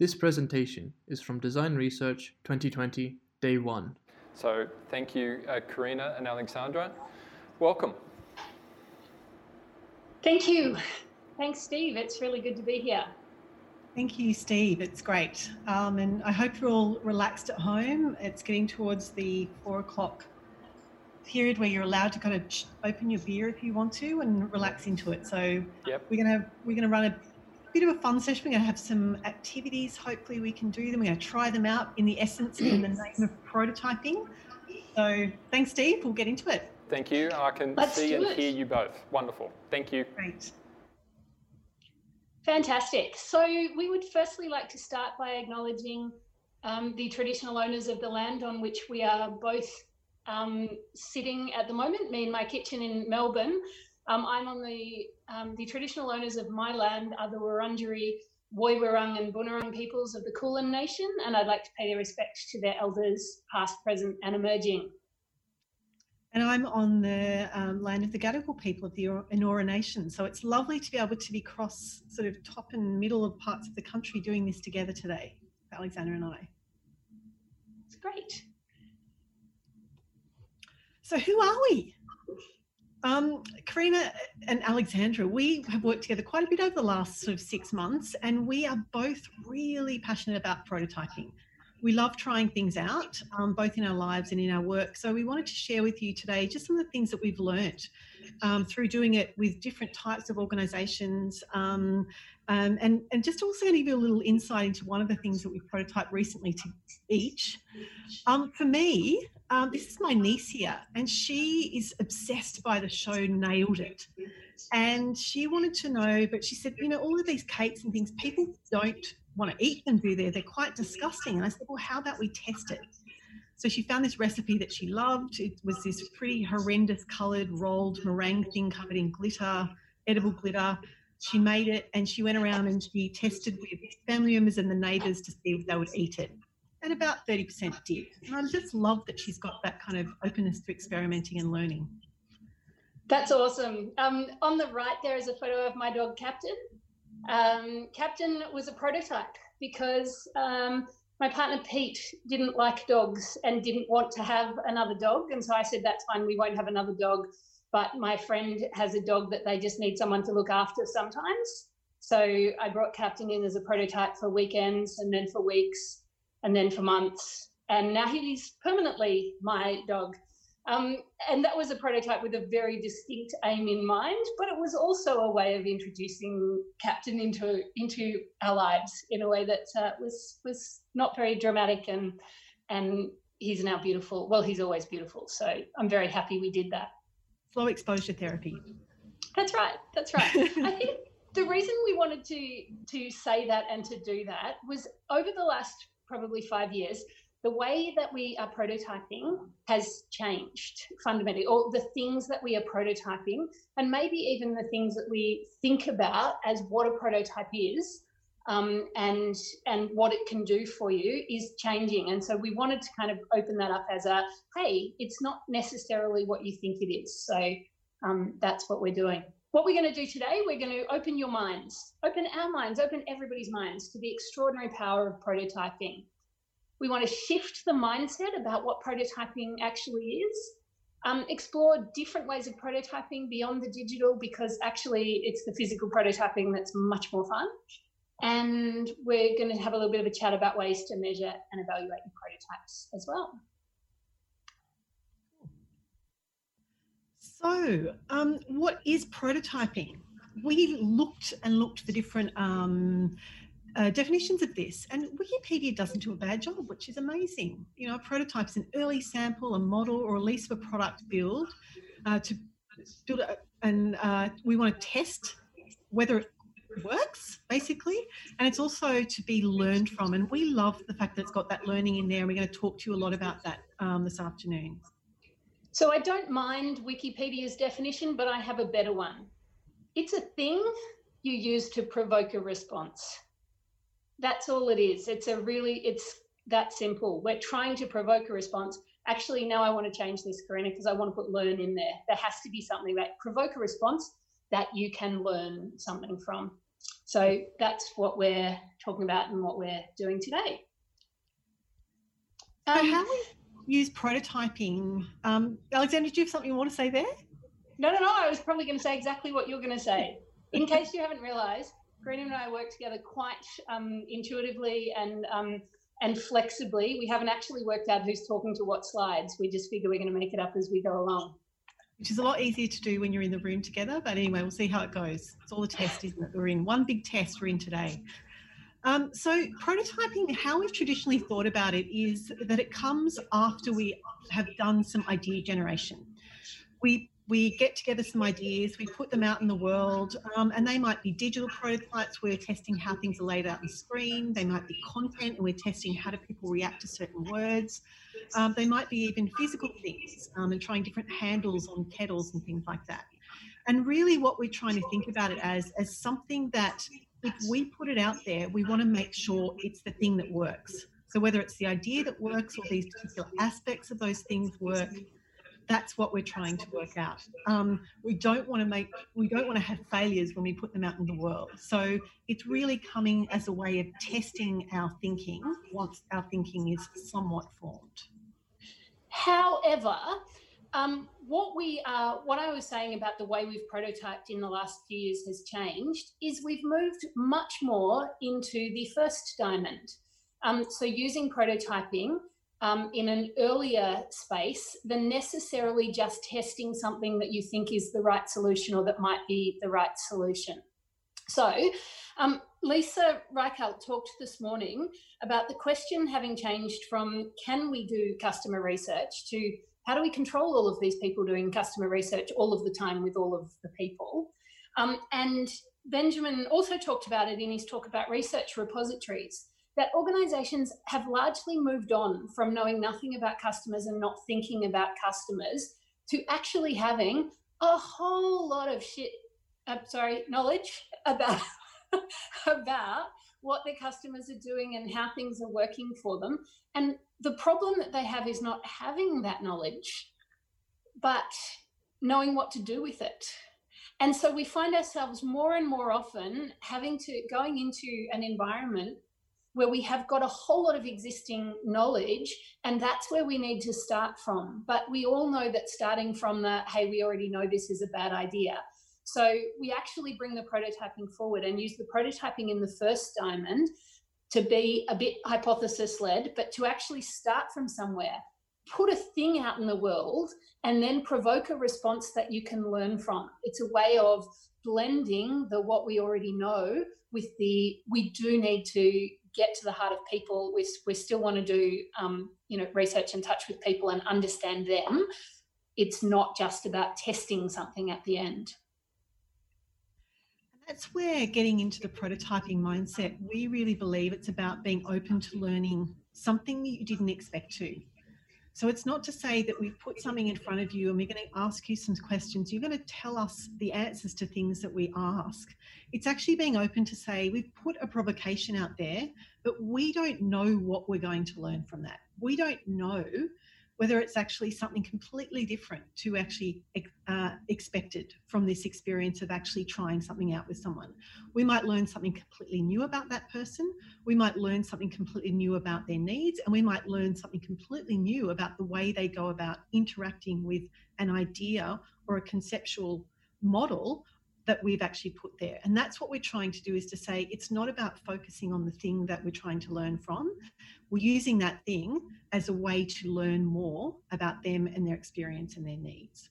This presentation is from Design Research 2020, Day 1. So thank you, uh, Karina and Alexandra. Welcome. Thank you. Thanks, Steve. It's really good to be here. Thank you, Steve. It's great. Um, and I hope you're all relaxed at home. It's getting towards the four o'clock period where you're allowed to kind of open your beer if you want to and relax into it. So yep. we're gonna we're gonna run a bit of a fun session. We're going to have some activities. Hopefully, we can do them. We're going to try them out in the essence in the name of prototyping. So, thanks, Steve. We'll get into it. Thank you. I can Let's see and it. hear you both. Wonderful. Thank you. Great. Fantastic. So, we would firstly like to start by acknowledging um, the traditional owners of the land on which we are both um, sitting at the moment, me in my kitchen in Melbourne. Um, I'm on the um, the traditional owners of my land are the Wurundjeri, Woiwurrung and Bunurong peoples of the Kulin Nation, and I'd like to pay their respects to their elders, past, present, and emerging. And I'm on the um, land of the Gadigal people of the Eora Nation. So it's lovely to be able to be cross sort of top and middle of parts of the country doing this together today, Alexandra and I. It's great. So who are we? Um, Karina and Alexandra, we have worked together quite a bit over the last sort of six months, and we are both really passionate about prototyping. We love trying things out, um, both in our lives and in our work. So we wanted to share with you today just some of the things that we've learnt um, through doing it with different types of organisations, um, and and just also going to give you a little insight into one of the things that we've prototyped recently to each. Um, for me, um, this is my niece here, and she is obsessed by the show Nailed It. And she wanted to know, but she said, you know, all of these cakes and things, people don't want to eat them, do they? They're quite disgusting. And I said, well, how about we test it? So she found this recipe that she loved. It was this pretty horrendous coloured rolled meringue thing covered in glitter, edible glitter. She made it and she went around and she tested with family members and the neighbours to see if they would eat it and about 30% did. And I just love that she's got that kind of openness to experimenting and learning. That's awesome. Um, on the right, there is a photo of my dog, Captain. Um, Captain was a prototype because um, my partner, Pete, didn't like dogs and didn't want to have another dog. And so I said, that's fine, we won't have another dog. But my friend has a dog that they just need someone to look after sometimes. So I brought Captain in as a prototype for weekends and then for weeks and then for months. And now he's permanently my dog. Um, and that was a prototype with a very distinct aim in mind, but it was also a way of introducing Captain into into our lives in a way that uh, was was not very dramatic and and he's now beautiful. Well, he's always beautiful, so I'm very happy we did that. Slow exposure therapy. That's right. That's right. I think the reason we wanted to to say that and to do that was over the last probably five years, the way that we are prototyping has changed fundamentally, or the things that we are prototyping, and maybe even the things that we think about as what a prototype is. Um, and and what it can do for you is changing, and so we wanted to kind of open that up as a hey, it's not necessarily what you think it is. So um, that's what we're doing. What we're going to do today, we're going to open your minds, open our minds, open everybody's minds to the extraordinary power of prototyping. We want to shift the mindset about what prototyping actually is, um, explore different ways of prototyping beyond the digital because actually it's the physical prototyping that's much more fun. And we're going to have a little bit of a chat about ways to measure and evaluate your prototypes as well. So, um, what is prototyping? We looked and looked for different um, uh, definitions of this, and Wikipedia doesn't do a bad job, which is amazing. You know, a prototype is an early sample, a model, or a lease of a product build uh, to build, a, and uh, we want to test whether it works, basically, and it's also to be learned from. And we love the fact that it's got that learning in there. And we're going to talk to you a lot about that um, this afternoon. So I don't mind Wikipedia's definition, but I have a better one. It's a thing you use to provoke a response. That's all it is. It's a really, it's that simple. We're trying to provoke a response. Actually, now I want to change this, Karina, because I want to put learn in there. There has to be something that provoke a response that you can learn something from. So that's what we're talking about and what we're doing today. Um, so how we use prototyping. Um, Alexandra, do you have something you want to say there? No, no, no. I was probably going to say exactly what you're going to say. In case you haven't realised, Karina and I work together quite um, intuitively and um, and flexibly. We haven't actually worked out who's talking to what slides. We just figure we're going to make it up as we go along. Which is a lot easier to do when you're in the room together. But anyway, we'll see how it goes. It's all a test, isn't it? We're in one big test we're in today. Um, so prototyping, how we've traditionally thought about it is that it comes after we have done some idea generation. We we get together some ideas, we put them out in the world, um, and they might be digital prototypes. We're testing how things are laid out on screen. They might be content, and we're testing how do people react to certain words. Um, they might be even physical things um, and trying different handles on kettles and things like that. And really, what we're trying to think about it as as something that if we put it out there, we want to make sure it's the thing that works. So whether it's the idea that works or these particular aspects of those things work, that's what we're trying to work out. Um, we don't want to make, we don't want to have failures when we put them out in the world. So it's really coming as a way of testing our thinking once our thinking is somewhat formed. However, um, what we are, what I was saying about the way we've prototyped in the last few years has changed. Is we've moved much more into the first diamond. Um, so using prototyping um, in an earlier space than necessarily just testing something that you think is the right solution or that might be the right solution. So, um, Lisa Reichelt talked this morning about the question having changed from can we do customer research to how do we control all of these people doing customer research all of the time with all of the people? Um, and Benjamin also talked about it in his talk about research repositories that organizations have largely moved on from knowing nothing about customers and not thinking about customers to actually having a whole lot of shit, uh, sorry, knowledge about, about what their customers are doing and how things are working for them. And the problem that they have is not having that knowledge, but knowing what to do with it. And so we find ourselves more and more often having to going into an environment where we have got a whole lot of existing knowledge and that's where we need to start from. But we all know that starting from the hey we already know this is a bad idea. So we actually bring the prototyping forward and use the prototyping in the first diamond to be a bit hypothesis led but to actually start from somewhere put a thing out in the world and then provoke a response that you can learn from. It's a way of blending the what we already know with the we do need to get to the heart of people. We, we still want to do, um, you know, research and touch with people and understand them. It's not just about testing something at the end. That's where getting into the prototyping mindset, we really believe it's about being open to learning something that you didn't expect to. So it's not to say that we've put something in front of you and we're going to ask you some questions. You're going to tell us the answers to things that we ask. It's actually being open to say, we've put a provocation out there, but we don't know what we're going to learn from that. We don't know whether it's actually something completely different to actually uh, expected from this experience of actually trying something out with someone. We might learn something completely new about that person. We might learn something completely new about their needs, and we might learn something completely new about the way they go about interacting with an idea or a conceptual model that we've actually put there. And that's what we're trying to do is to say it's not about focusing on the thing that we're trying to learn from. We're using that thing as a way to learn more about them and their experience and their needs.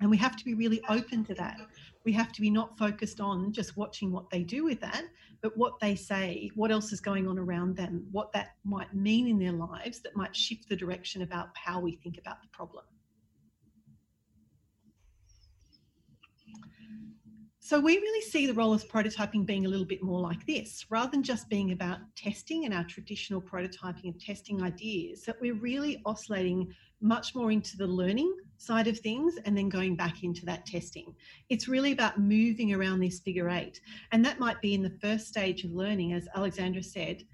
And we have to be really open to that. We have to be not focused on just watching what they do with that, but what they say, what else is going on around them, what that might mean in their lives that might shift the direction about how we think about the problem. So we really see the role of prototyping being a little bit more like this, rather than just being about testing and our traditional prototyping and testing ideas, that we're really oscillating much more into the learning side of things and then going back into that testing. It's really about moving around this figure eight. And that might be in the first stage of learning, as Alexandra said,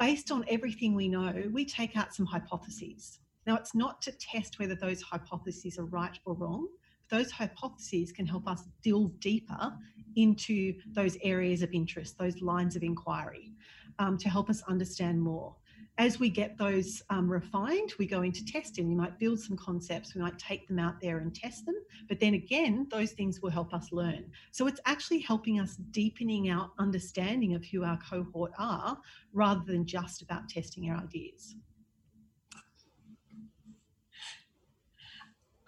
based on everything we know, we take out some hypotheses. Now, it's not to test whether those hypotheses are right or wrong, those hypotheses can help us delve deeper into those areas of interest, those lines of inquiry, um, to help us understand more as we get those um, refined, we go into testing. We might build some concepts, we might take them out there and test them. But then again, those things will help us learn. So it's actually helping us deepening our understanding of who our cohort are rather than just about testing our ideas.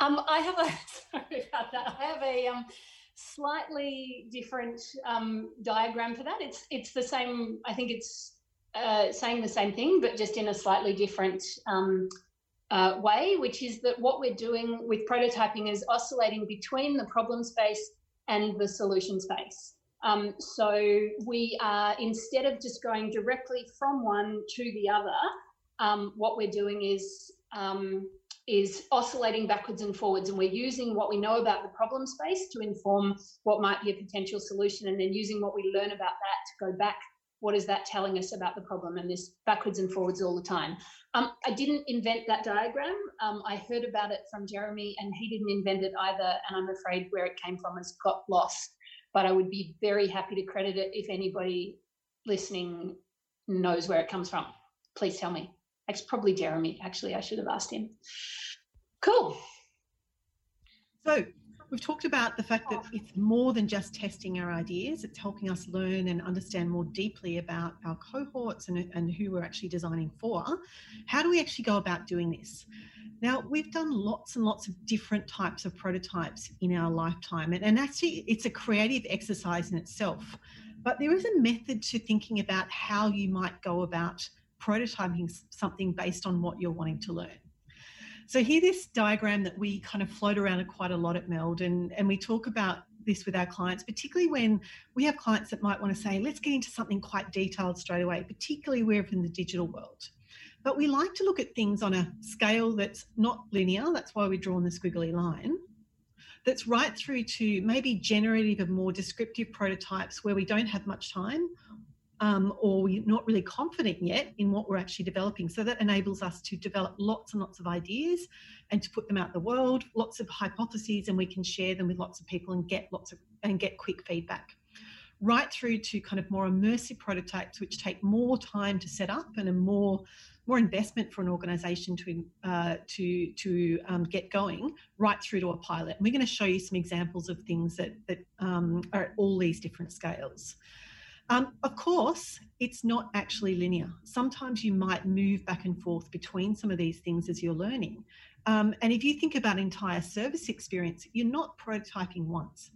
Um, I have a sorry about that. I have a um, slightly different um, diagram for that. It's it's the same. I think it's uh, saying the same thing, but just in a slightly different um, uh, way, which is that what we're doing with prototyping is oscillating between the problem space and the solution space. Um, so we are, instead of just going directly from one to the other, um, what we're doing is um, is oscillating backwards and forwards and we're using what we know about the problem space to inform what might be a potential solution and then using what we learn about that to go back what is that telling us about the problem and this backwards and forwards all the time. Um, i didn't invent that diagram. Um, i heard about it from jeremy and he didn't invent it either and i'm afraid where it came from has got lost but i would be very happy to credit it if anybody listening knows where it comes from. Please tell me it's probably jeremy actually i should have asked him cool so We've talked about the fact that it's more than just testing our ideas, it's helping us learn and understand more deeply about our cohorts and, and who we're actually designing for. How do we actually go about doing this? Now, we've done lots and lots of different types of prototypes in our lifetime, and, and actually, it's a creative exercise in itself. But there is a method to thinking about how you might go about prototyping something based on what you're wanting to learn. So here, this diagram that we kind of float around quite a lot at Meld, and, and we talk about this with our clients, particularly when we have clients that might want to say, let's get into something quite detailed straight away, particularly we're in the digital world. But we like to look at things on a scale that's not linear, that's why we're drawing the squiggly line, that's right through to maybe generative and more descriptive prototypes where we don't have much time um, or we're not really confident yet in what we're actually developing. So that enables us to develop lots and lots of ideas and to put them out the world, lots of hypotheses, and we can share them with lots of people and get lots of and get quick feedback. Right through to kind of more immersive prototypes, which take more time to set up and a more more investment for an organisation to uh, to to um, get going, right through to a pilot. And we're going to show you some examples of things that that um, are at all these different scales. Um, of course, it's not actually linear. Sometimes you might move back and forth between some of these things as you're learning. Um, and if you think about entire service experience, you're not prototyping once.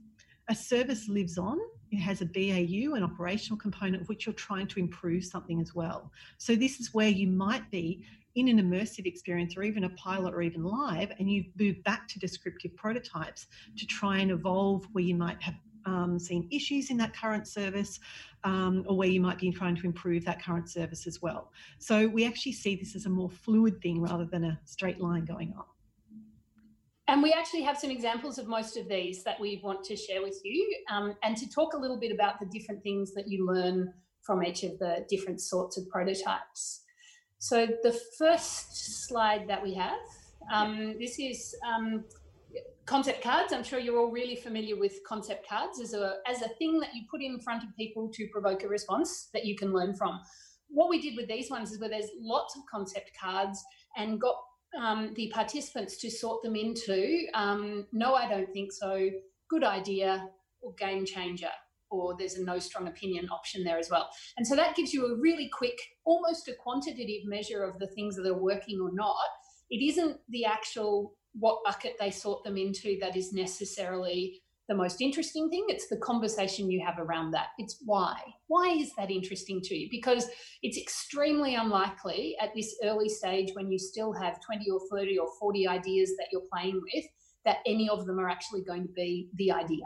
A service lives on, it has a BAU, an operational component of which you're trying to improve something as well. So, this is where you might be in an immersive experience or even a pilot or even live, and you move back to descriptive prototypes to try and evolve where you might have um, seen issues in that current service um, or where you might be trying to improve that current service as well. So we actually see this as a more fluid thing rather than a straight line going up. And we actually have some examples of most of these that we want to share with you um, and to talk a little bit about the different things that you learn from each of the different sorts of prototypes. So the first slide that we have, um, this is um, concept cards. I'm sure you're all really familiar with concept cards as a as a thing that you put in front of people to provoke a response that you can learn from. What we did with these ones is where there's lots of concept cards and got um, the participants to sort them into um, no, I don't think so, good idea, or game changer, or there's a no strong opinion option there as well. And so that gives you a really quick, almost a quantitative measure of the things that are working or not. It isn't the actual what bucket they sort them into that is necessarily the most interesting thing. It's the conversation you have around that. It's why. Why is that interesting to you? Because it's extremely unlikely at this early stage when you still have 20 or 30 or 40 ideas that you're playing with that any of them are actually going to be the idea.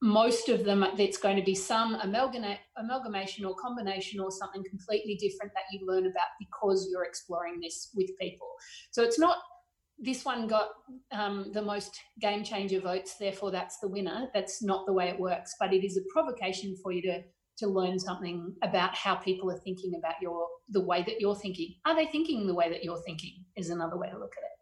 Most of them, it's going to be some amalgamation or combination or something completely different that you learn about because you're exploring this with people. So it's not this one got um, the most game changer votes, therefore that's the winner. That's not the way it works, but it is a provocation for you to to learn something about how people are thinking about your the way that you're thinking. Are they thinking the way that you're thinking? Is another way to look at it.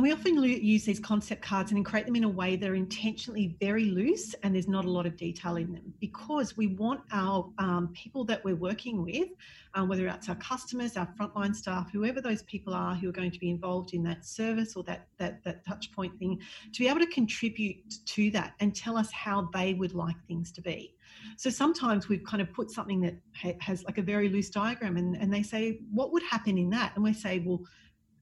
And we often use these concept cards and create them in a way that are intentionally very loose and there's not a lot of detail in them because we want our um, people that we're working with, um, whether it's our customers, our frontline staff, whoever those people are who are going to be involved in that service or that, that, that touch point thing, to be able to contribute to that and tell us how they would like things to be. So sometimes we've kind of put something that has like a very loose diagram and, and they say, what would happen in that? And we say, well,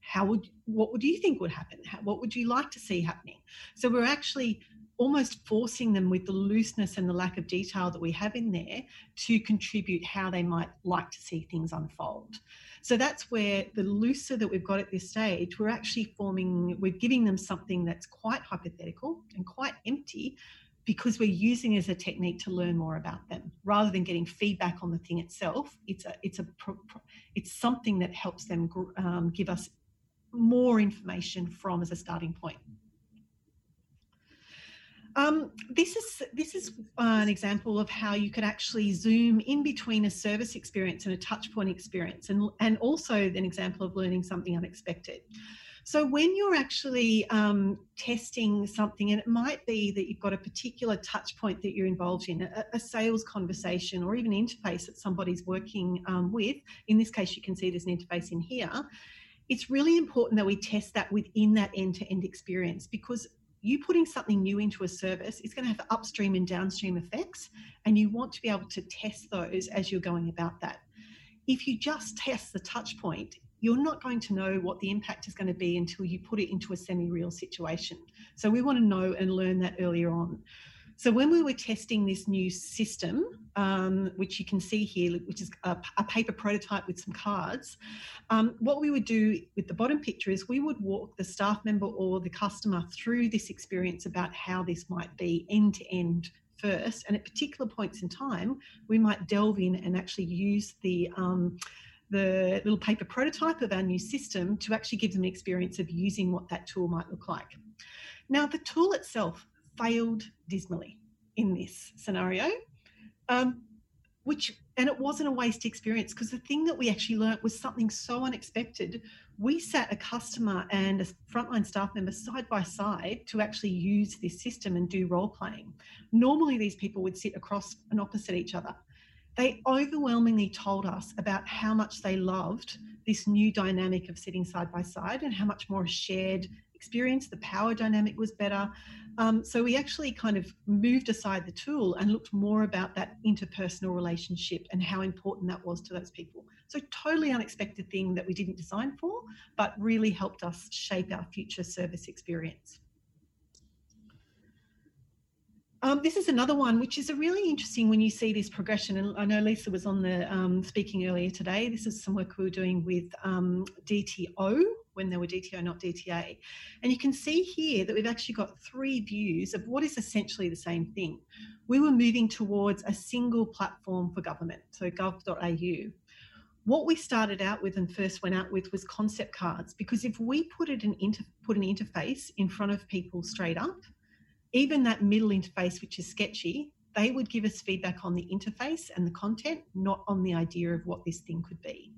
how would what would you think would happen? How, what would you like to see happening? So we're actually almost forcing them with the looseness and the lack of detail that we have in there to contribute how they might like to see things unfold. So that's where the looser that we've got at this stage we're actually forming we're giving them something that's quite hypothetical and quite empty because we're using as a technique to learn more about them. Rather than getting feedback on the thing itself it's a it's a it's something that helps them um, give us more information from as a starting point. Um, this is this is an example of how you could actually zoom in between a service experience and a touchpoint experience, and and also an example of learning something unexpected. So when you're actually um, testing something, and it might be that you've got a particular touch point that you're involved in, a, a sales conversation or even an interface that somebody's working um, with. In this case, you can see there's an interface in here it's really important that we test that within that end-to-end experience because you putting something new into a service is going to have upstream and downstream effects and you want to be able to test those as you're going about that. If you just test the touch point you're not going to know what the impact is going to be until you put it into a semi-real situation. So we want to know and learn that earlier on so when we were testing this new system, um, which you can see here, which is a, a paper prototype with some cards, um, what we would do with the bottom picture is we would walk the staff member or the customer through this experience about how this might be end to end first. And at particular points in time, we might delve in and actually use the um, the little paper prototype of our new system to actually give them an experience of using what that tool might look like. Now, the tool itself failed dismally in this scenario, um, which and it wasn't a waste experience because the thing that we actually learnt was something so unexpected. We sat a customer and a frontline staff member side by side to actually use this system and do role playing. Normally, these people would sit across and opposite each other. They overwhelmingly told us about how much they loved this new dynamic of sitting side by side and how much more shared experience. The power dynamic was better. Um, so we actually kind of moved aside the tool and looked more about that interpersonal relationship and how important that was to those people. So totally unexpected thing that we didn't design for, but really helped us shape our future service experience. Um, this is another one which is a really interesting when you see this progression. And I know Lisa was on the um, speaking earlier today. This is some work we were doing with um, DTO, when they were DTO, not DTA. And you can see here that we've actually got three views of what is essentially the same thing. We were moving towards a single platform for government, so gov.au. What we started out with and first went out with was concept cards, because if we put it an inter- put an interface in front of people straight up, even that middle interface, which is sketchy, they would give us feedback on the interface and the content, not on the idea of what this thing could be.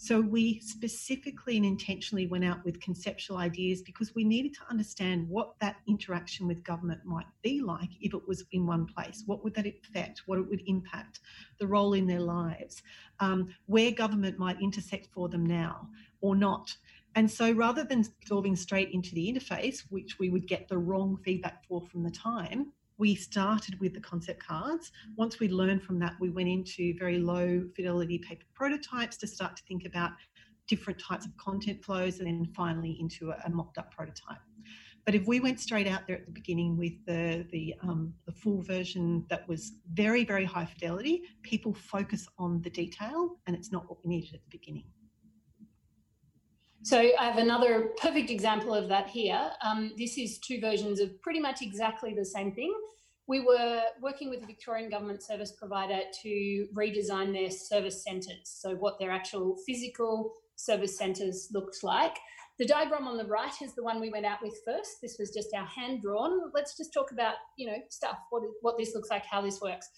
So we specifically and intentionally went out with conceptual ideas because we needed to understand what that interaction with government might be like if it was in one place. What would that affect? What it would impact? The role in their lives, um, where government might intersect for them now or not. And so rather than delving straight into the interface, which we would get the wrong feedback for from the time, we started with the concept cards. Once we learned from that, we went into very low fidelity paper prototypes to start to think about different types of content flows and then finally into a, a mocked up prototype. But if we went straight out there at the beginning with the the, um, the full version that was very very high fidelity, people focus on the detail, and it's not what we needed at the beginning. So I have another perfect example of that here. Um, this is two versions of pretty much exactly the same thing. We were working with the Victorian Government Service Provider to redesign their service centres, so what their actual physical service centres looked like. The diagram on the right is the one we went out with first. This was just our hand drawn. Let's just talk about, you know, stuff, what, what this looks like, how this works.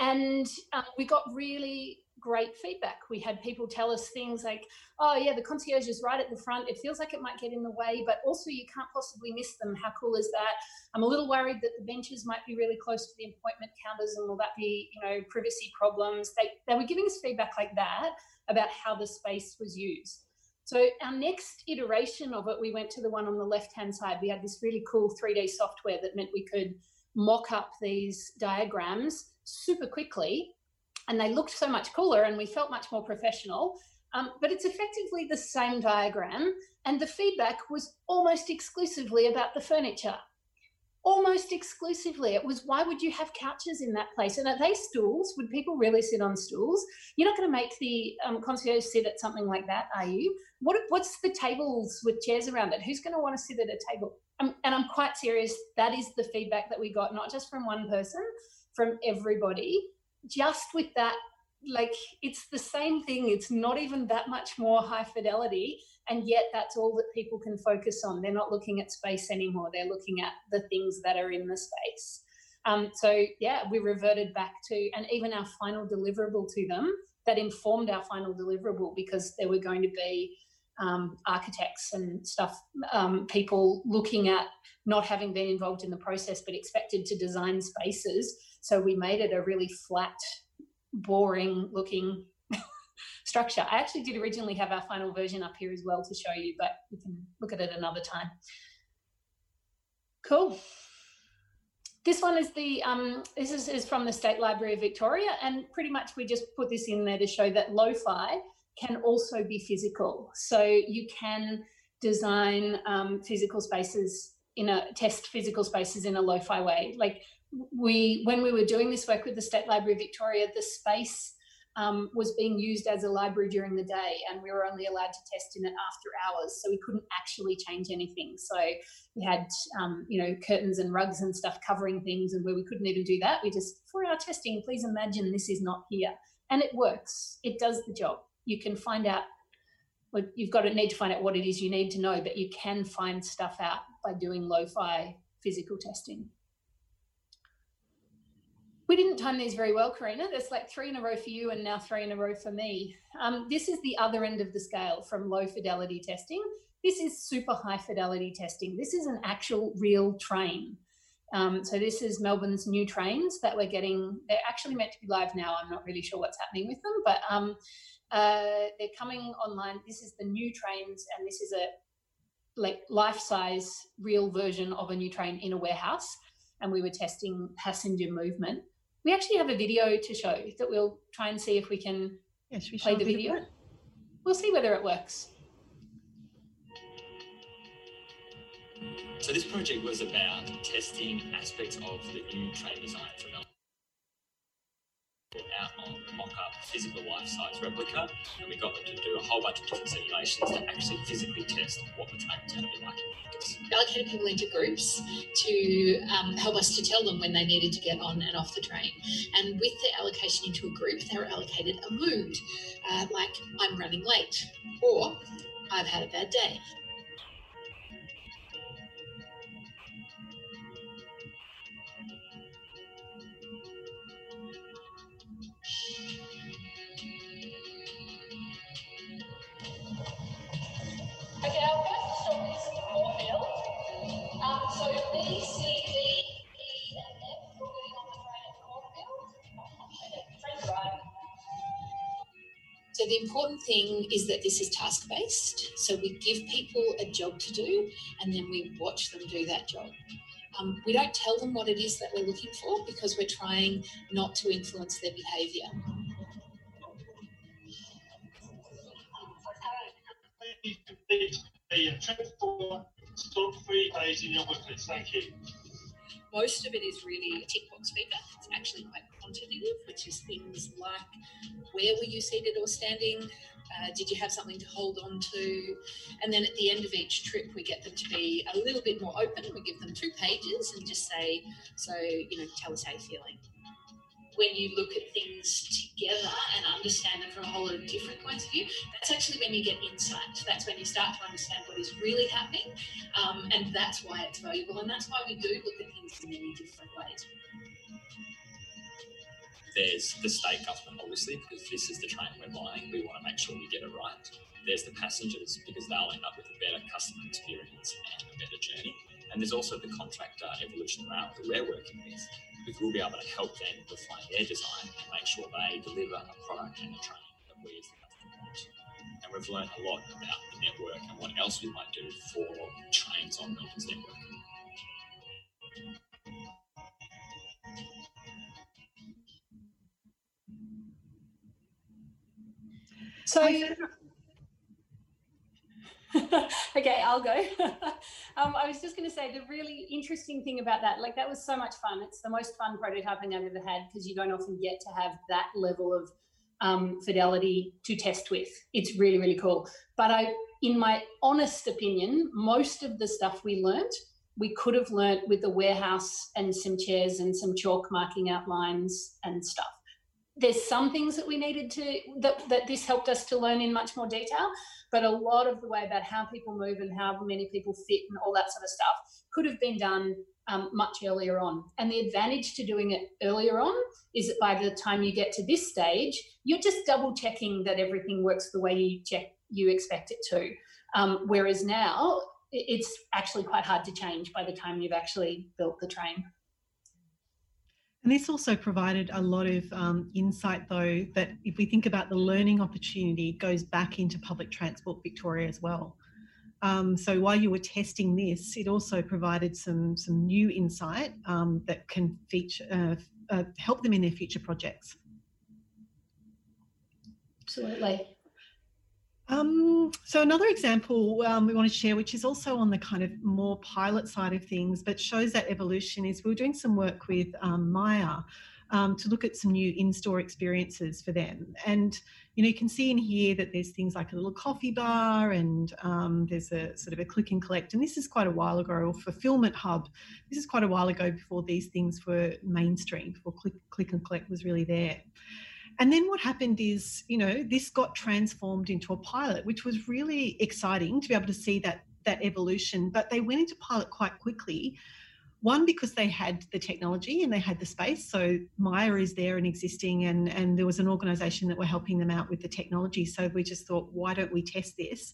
And um, we got really great feedback. We had people tell us things like, oh, yeah, the concierge is right at the front. It feels like it might get in the way, but also you can't possibly miss them. How cool is that? I'm a little worried that the benches might be really close to the appointment counters and will that be, you know, privacy problems? They, they were giving us feedback like that about how the space was used. So our next iteration of it, we went to the one on the left-hand side. We had this really cool 3D software that meant we could mock up these diagrams super quickly and they looked so much cooler and we felt much more professional. Um, but it's effectively the same diagram, and the feedback was almost exclusively about the furniture. Almost exclusively. It was why would you have couches in that place? And are they stools? Would people really sit on stools? You're not going to make the um, concierge sit at something like that, are you? What, what's the tables with chairs around it? Who's going to want to sit at a table? Um, and I'm quite serious. That is the feedback that we got, not just from one person, from everybody just with that like it's the same thing. It's not even that much more high fidelity and yet that's all that people can focus on. They're not looking at space anymore. They're looking at the things that are in the space. Um, so yeah we reverted back to and even our final deliverable to them that informed our final deliverable because there were going to be um, architects and stuff um, people looking at not having been involved in the process but expected to design spaces so we made it a really flat, boring looking structure. I actually did originally have our final version up here as well to show you, but we can look at it another time. Cool. This one is the um, this is, is from the State Library of Victoria, and pretty much we just put this in there to show that lo-fi can also be physical. So you can design um, physical spaces in a test physical spaces in a lo-fi way. Like we, when we were doing this work with the State Library of Victoria, the space um, was being used as a library during the day, and we were only allowed to test in it after hours, so we couldn't actually change anything. So we had, um, you know, curtains and rugs and stuff covering things, and where we couldn't even do that, we just, for our testing, please imagine this is not here, and it works. It does the job. You can find out. Well, you've got to need to find out what it is you need to know, but you can find stuff out by doing lo-fi physical testing. We didn't time these very well, Karina. There's like three in a row for you and now three in a row for me. Um, this is the other end of the scale from low fidelity testing. This is super high fidelity testing. This is an actual real train. Um, so this is Melbourne's new trains that we're getting. They're actually meant to be live now. I'm not really sure what's happening with them, but um, uh, they're coming online. This is the new trains, and this is a like life-size real version of a new train in a warehouse. And we were testing passenger movement we actually have a video to show that we'll try and see if we can yes, we play the video. We'll see whether it works. So this project was about testing aspects of the new train design for Melbourne out on the mock-up physical life-size replica, and we got them to do a whole bunch of different simulations to actually physically test what the train was going to be like in practice. Allocated people into groups to um, help us to tell them when they needed to get on and off the train. And with the allocation into a group, they were allocated a mood, uh, like I'm running late, or I've had a bad day. Important thing is that this is task based. So we give people a job to do and then we watch them do that job. Um, we don't tell them what it is that we're looking for because we're trying not to influence their behaviour. Most of it is really tick box feedback. It's actually quite quantitative, which is things like where were you seated or standing? Uh, did you have something to hold on to? And then at the end of each trip, we get them to be a little bit more open. We give them two pages and just say, so, you know, tell us how you're feeling when you look at things together and understand them from a whole lot of different points of view, that's actually when you get insight. That's when you start to understand what is really happening. Um, and that's why it's valuable. And that's why we do look at things in many different ways. There's the state government, obviously, because this is the train we're buying. We want to make sure we get it right. There's the passengers, because they'll end up with a better customer experience and a better journey. And there's also the contractor Evolution Rail that we're working with, because we'll be able to help them refine their design and make sure they deliver a product and a train that we as the customer want. And we've learned a lot about the network and what else we might do for trains on Melbourne's network. So, okay, I'll go. um, I was just going to say the really interesting thing about that, like that was so much fun. It's the most fun prototyping I've ever had because you don't often get to have that level of um, fidelity to test with. It's really, really cool. But I, in my honest opinion, most of the stuff we learnt, we could have learnt with the warehouse and some chairs and some chalk marking outlines and stuff there's some things that we needed to that, that this helped us to learn in much more detail but a lot of the way about how people move and how many people fit and all that sort of stuff could have been done um, much earlier on. And the advantage to doing it earlier on is that by the time you get to this stage you're just double checking that everything works the way you check you expect it to. Um, whereas now it's actually quite hard to change by the time you've actually built the train and this also provided a lot of um, insight, though, that if we think about the learning opportunity, it goes back into public transport Victoria as well. Um, so while you were testing this, it also provided some some new insight um, that can feature uh, uh, help them in their future projects. Absolutely. Um, so another example um, we want to share, which is also on the kind of more pilot side of things, but shows that evolution, is we were doing some work with um, Myer um, to look at some new in-store experiences for them. And you know, you can see in here that there's things like a little coffee bar, and um, there's a sort of a click and collect. And this is quite a while ago, or fulfillment hub. This is quite a while ago before these things were mainstream, before click, click and collect was really there. And then what happened is, you know, this got transformed into a pilot, which was really exciting to be able to see that that evolution. But they went into pilot quite quickly. One because they had the technology and they had the space. So Myer is there and existing, and and there was an organisation that were helping them out with the technology. So we just thought, why don't we test this?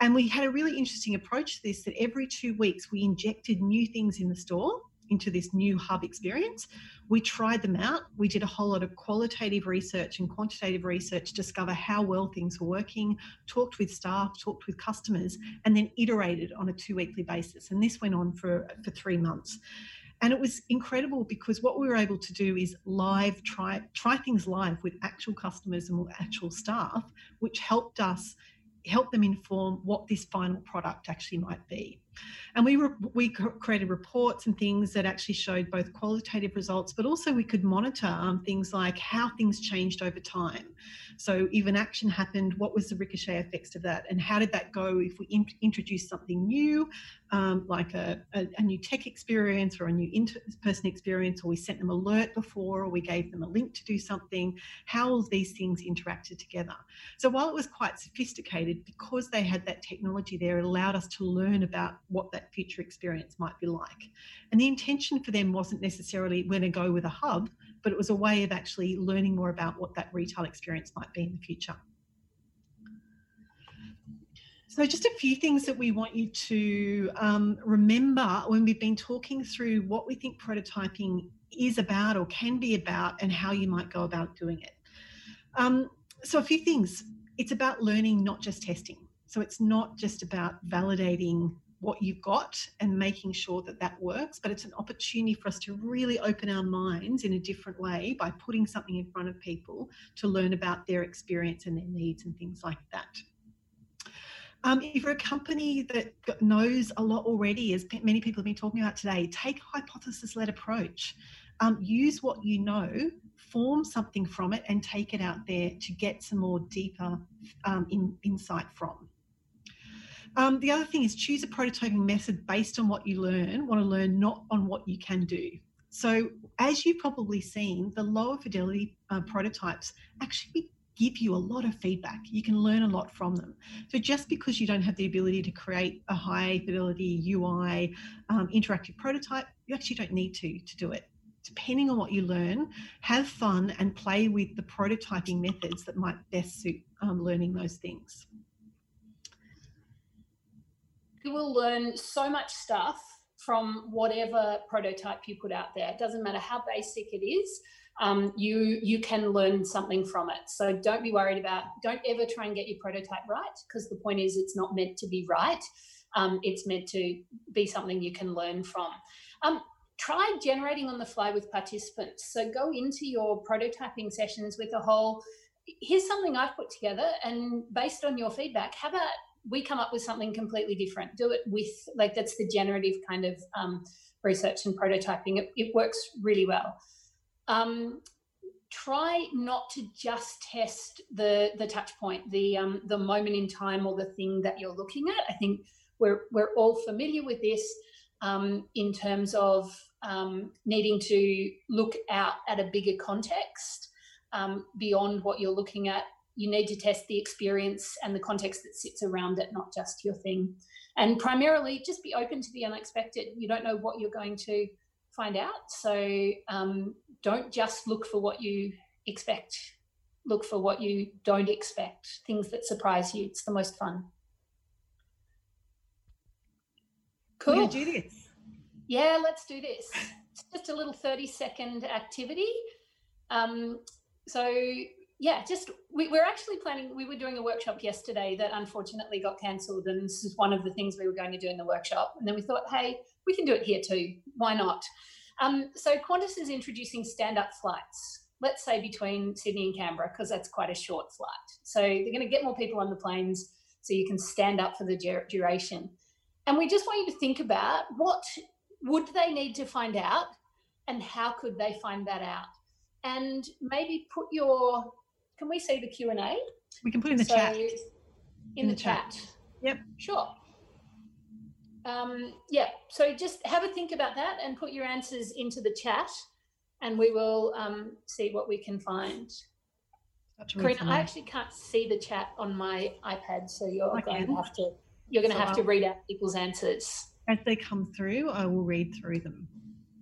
And we had a really interesting approach to this. That every two weeks we injected new things in the store into this new hub experience. We tried them out. We did a whole lot of qualitative research and quantitative research to discover how well things were working, talked with staff, talked with customers, and then iterated on a two weekly basis. And this went on for, for three months. And it was incredible because what we were able to do is live try try things live with actual customers and with actual staff, which helped us help them inform what this final product actually might be. And we, re- we created reports and things that actually showed both qualitative results, but also we could monitor um, things like how things changed over time. So if an action happened, what was the ricochet effects of that? And how did that go if we in- introduced something new, um, like a, a, a, new tech experience or a new in-person experience, or we sent them alert before, or we gave them a link to do something, how all these things interacted together. So while it was quite sophisticated, because they had that technology there, it allowed us to learn about what that future experience might be like. And the intention for them wasn't necessarily we're going to go with a hub, but it was a way of actually learning more about what that retail experience might be in the future. So, just a few things that we want you to um, remember when we've been talking through what we think prototyping is about or can be about and how you might go about doing it. Um, so, a few things. It's about learning, not just testing. So, it's not just about validating what you've got and making sure that that works. But it's an opportunity for us to really open our minds in a different way by putting something in front of people to learn about their experience and their needs and things like that. Um, if you're a company that knows a lot already, as many people have been talking about today, take a hypothesis led approach. Um, use what you know, form something from it, and take it out there to get some more deeper um, in, insight from. Um, the other thing is choose a prototyping method based on what you learn, want to learn, not on what you can do. So, as you've probably seen, the lower fidelity uh, prototypes actually give you a lot of feedback. You can learn a lot from them. So, just because you don't have the ability to create a high fidelity UI um, interactive prototype, you actually don't need to to do it. depending on what you learn, have fun and play with the prototyping methods that might best suit um, learning those things. You will learn so much stuff from whatever prototype you put out there. It doesn't matter how basic it is. Um, you you can learn something from it. So don't be worried about. Don't ever try and get your prototype right because the point is it's not meant to be right. Um, it's meant to be something you can learn from. Um, try generating on the fly with participants. So go into your prototyping sessions with a whole. Here's something I've put together, and based on your feedback, how about we come up with something completely different? Do it with like that's the generative kind of um, research and prototyping. It, it works really well um, try not to just test the the touch point, the um, the moment in time or the thing that you're looking at. I think we're we're all familiar with this um, in terms of um, needing to look out at a bigger context um, beyond what you're looking at. You need to test the experience and the context that sits around it, not just your thing. And primarily, just be open to the unexpected. You don't know what you're going to find out. So um, don't just look for what you expect. Look for what you don't expect, things that surprise you. It's the most fun. Cool. do this. Yeah, let's do this. It's just a little 30 second activity. Um, so yeah, just we, we're actually planning. We were doing a workshop yesterday that unfortunately got cancelled, and this is one of the things we were going to do in the workshop. And then we thought, hey, we can do it here too. Why not? Um, so Qantas is introducing stand-up flights. Let's say between Sydney and Canberra, because that's quite a short flight. So they're going to get more people on the planes, so you can stand up for the duration. And we just want you to think about what would they need to find out, and how could they find that out? And maybe put your can we see the Q and A? We can put in the so, chat. In, in the, the, chat. chat. Yep. Sure. Um, yeah, so just have a think about that and put your answers into the chat, and we will um, see what we can find. Karina, I actually can't see the chat on my iPad, so you're going to have to you're going to so have to read out people's answers as they come through. I will read through them.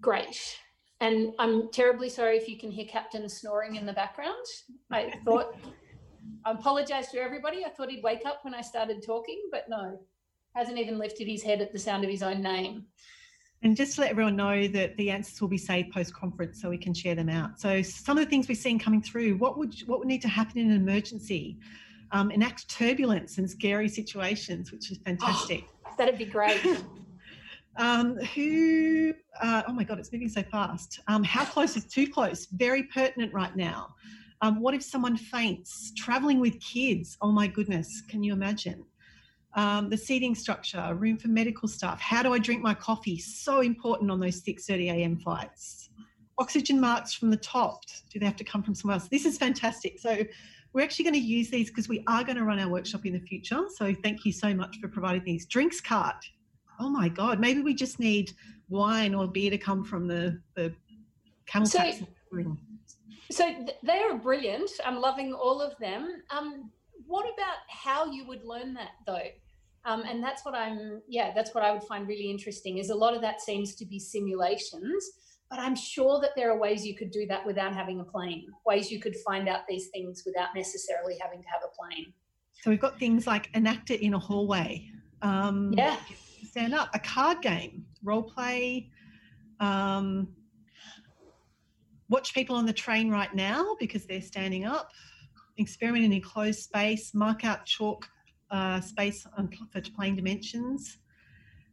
Great. And I'm terribly sorry if you can hear Captain snoring in the background. I thought, I apologize to everybody. I thought he'd wake up when I started talking, but no, hasn't even lifted his head at the sound of his own name. And just to let everyone know that the answers will be saved post conference so we can share them out. So some of the things we've seen coming through, what would what would need to happen in an emergency? Um, enact turbulence and scary situations, which is fantastic. Oh, that'd be great. Um, who? Uh, oh my God, it's moving so fast. Um, how close is too close? Very pertinent right now. Um, what if someone faints? Traveling with kids. Oh my goodness, can you imagine? um, the seating structure, room for medical staff. How do I drink my coffee? So important on those 6:30 a.m. flights. Oxygen marks from the top. Do they have to come from somewhere else? This is fantastic. So we're actually going to use these because we are going to run our workshop in the future. So thank you so much for providing these. Drinks cart. Oh my God, maybe we just need wine or beer to come from the, the camel so, So they are brilliant. I'm loving all of them. Um, what about how you would learn that though? Um, and that's what I'm, yeah, that's what I would find really interesting is a lot of that seems to be simulations, but I'm sure that there are ways you could do that without having a plane, ways you could find out these things without necessarily having to have a plane. So we've got things like enact it in a hallway. Um, yeah. Stand up, a card game, role play. Um, watch people on the train right now because they're standing up. Experiment in enclosed space. Mark out chalk uh, space on, for plane dimensions.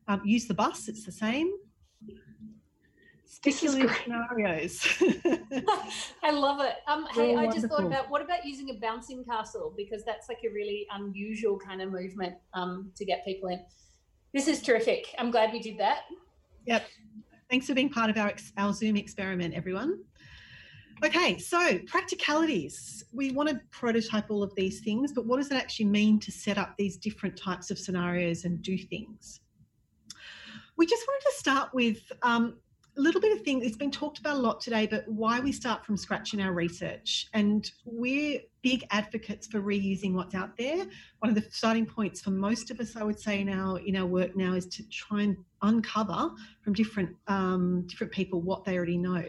Um, use the bus, it's the same. Speculative scenarios. I love it. Um, hey, I just thought about what about using a bouncing castle because that's like a really unusual kind of movement um, to get people in. This is terrific. I'm glad we did that. Yep. Thanks for being part of our, our Zoom experiment, everyone. Okay, so practicalities. We want to prototype all of these things, but what does it actually mean to set up these different types of scenarios and do things? We just wanted to start with um, a little bit of thing it's been talked about a lot today but why we start from scratch in our research. And we're big advocates for reusing what's out there. One of the starting points for most of us i would say in our in our work now is to try and uncover from different um, different people what they already know.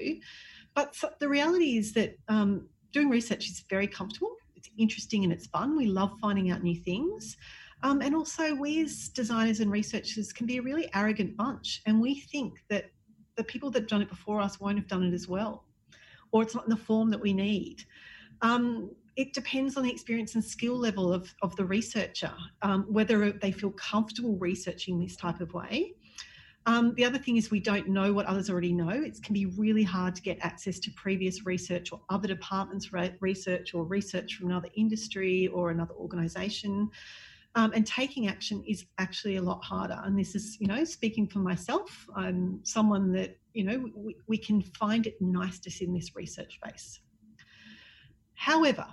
But the reality is that um, doing research is very comfortable. It's interesting and it's fun. We love finding out new things. Um, and also, we as designers and researchers can be a really arrogant bunch, and we think that the people that have done it before us won't have done it as well, or it's not in the form that we need. Um, it depends on the experience and skill level of, of the researcher, um, whether they feel comfortable researching this type of way. Um, the other thing is we don't know what others already know. It can be really hard to get access to previous research or other departments' research or research from another industry or another organisation. Um, and taking action is actually a lot harder. And this is, you know, speaking for myself, I'm someone that, you know, we, we can find it nice to in this research space. However,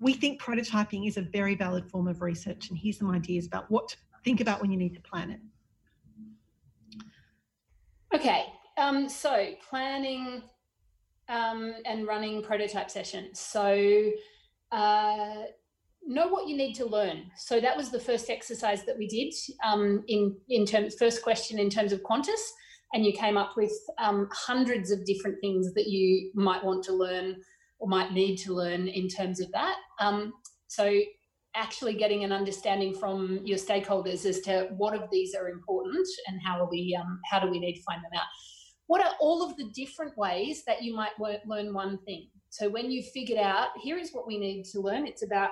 we think prototyping is a very valid form of research. And here's some ideas about what to think about when you need to plan it. Okay, um, so planning um, and running prototype sessions. So uh, know what you need to learn. So that was the first exercise that we did um, in in terms first question in terms of Qantas, and you came up with um, hundreds of different things that you might want to learn or might need to learn in terms of that. Um, so actually getting an understanding from your stakeholders as to what of these are important and how are we um, how do we need to find them out. What are all of the different ways that you might learn one thing? So when you figured out here is what we need to learn, it's about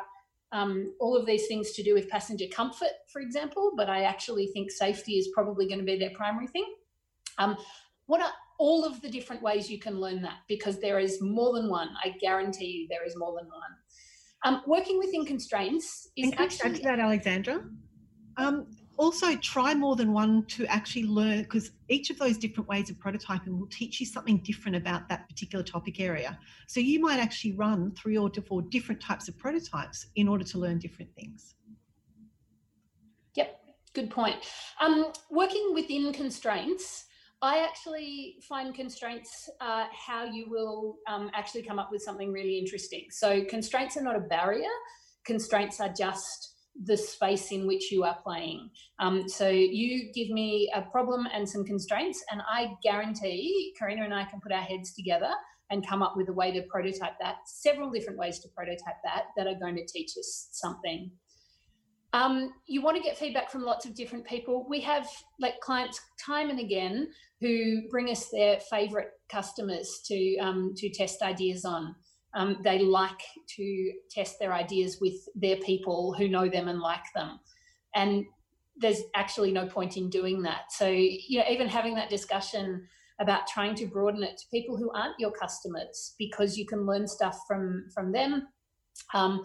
um, all of these things to do with passenger comfort, for example, but I actually think safety is probably going to be their primary thing. Um, what are all of the different ways you can learn that? Because there is more than one. I guarantee you there is more than one. Um, working within constraints is actually. Add to that, Alexandra. Um, also try more than one to actually learn because each of those different ways of prototyping will teach you something different about that particular topic area. So you might actually run three or four different types of prototypes in order to learn different things. Yep, good point. Um, working within constraints, I actually find constraints uh, how you will um, actually come up with something really interesting. So constraints are not a barrier. Constraints are just the space in which you are playing. Um, so you give me a problem and some constraints, and I guarantee Karina and I can put our heads together and come up with a way to prototype that. Several different ways to prototype that that are going to teach us something. Um, you want to get feedback from lots of different people. We have like clients time and again who bring us their favorite customers to um, to test ideas on. Um, they like to test their ideas with their people who know them and like them. And there's actually no point in doing that. So, you know, even having that discussion about trying to broaden it to people who aren't your customers because you can learn stuff from from them um,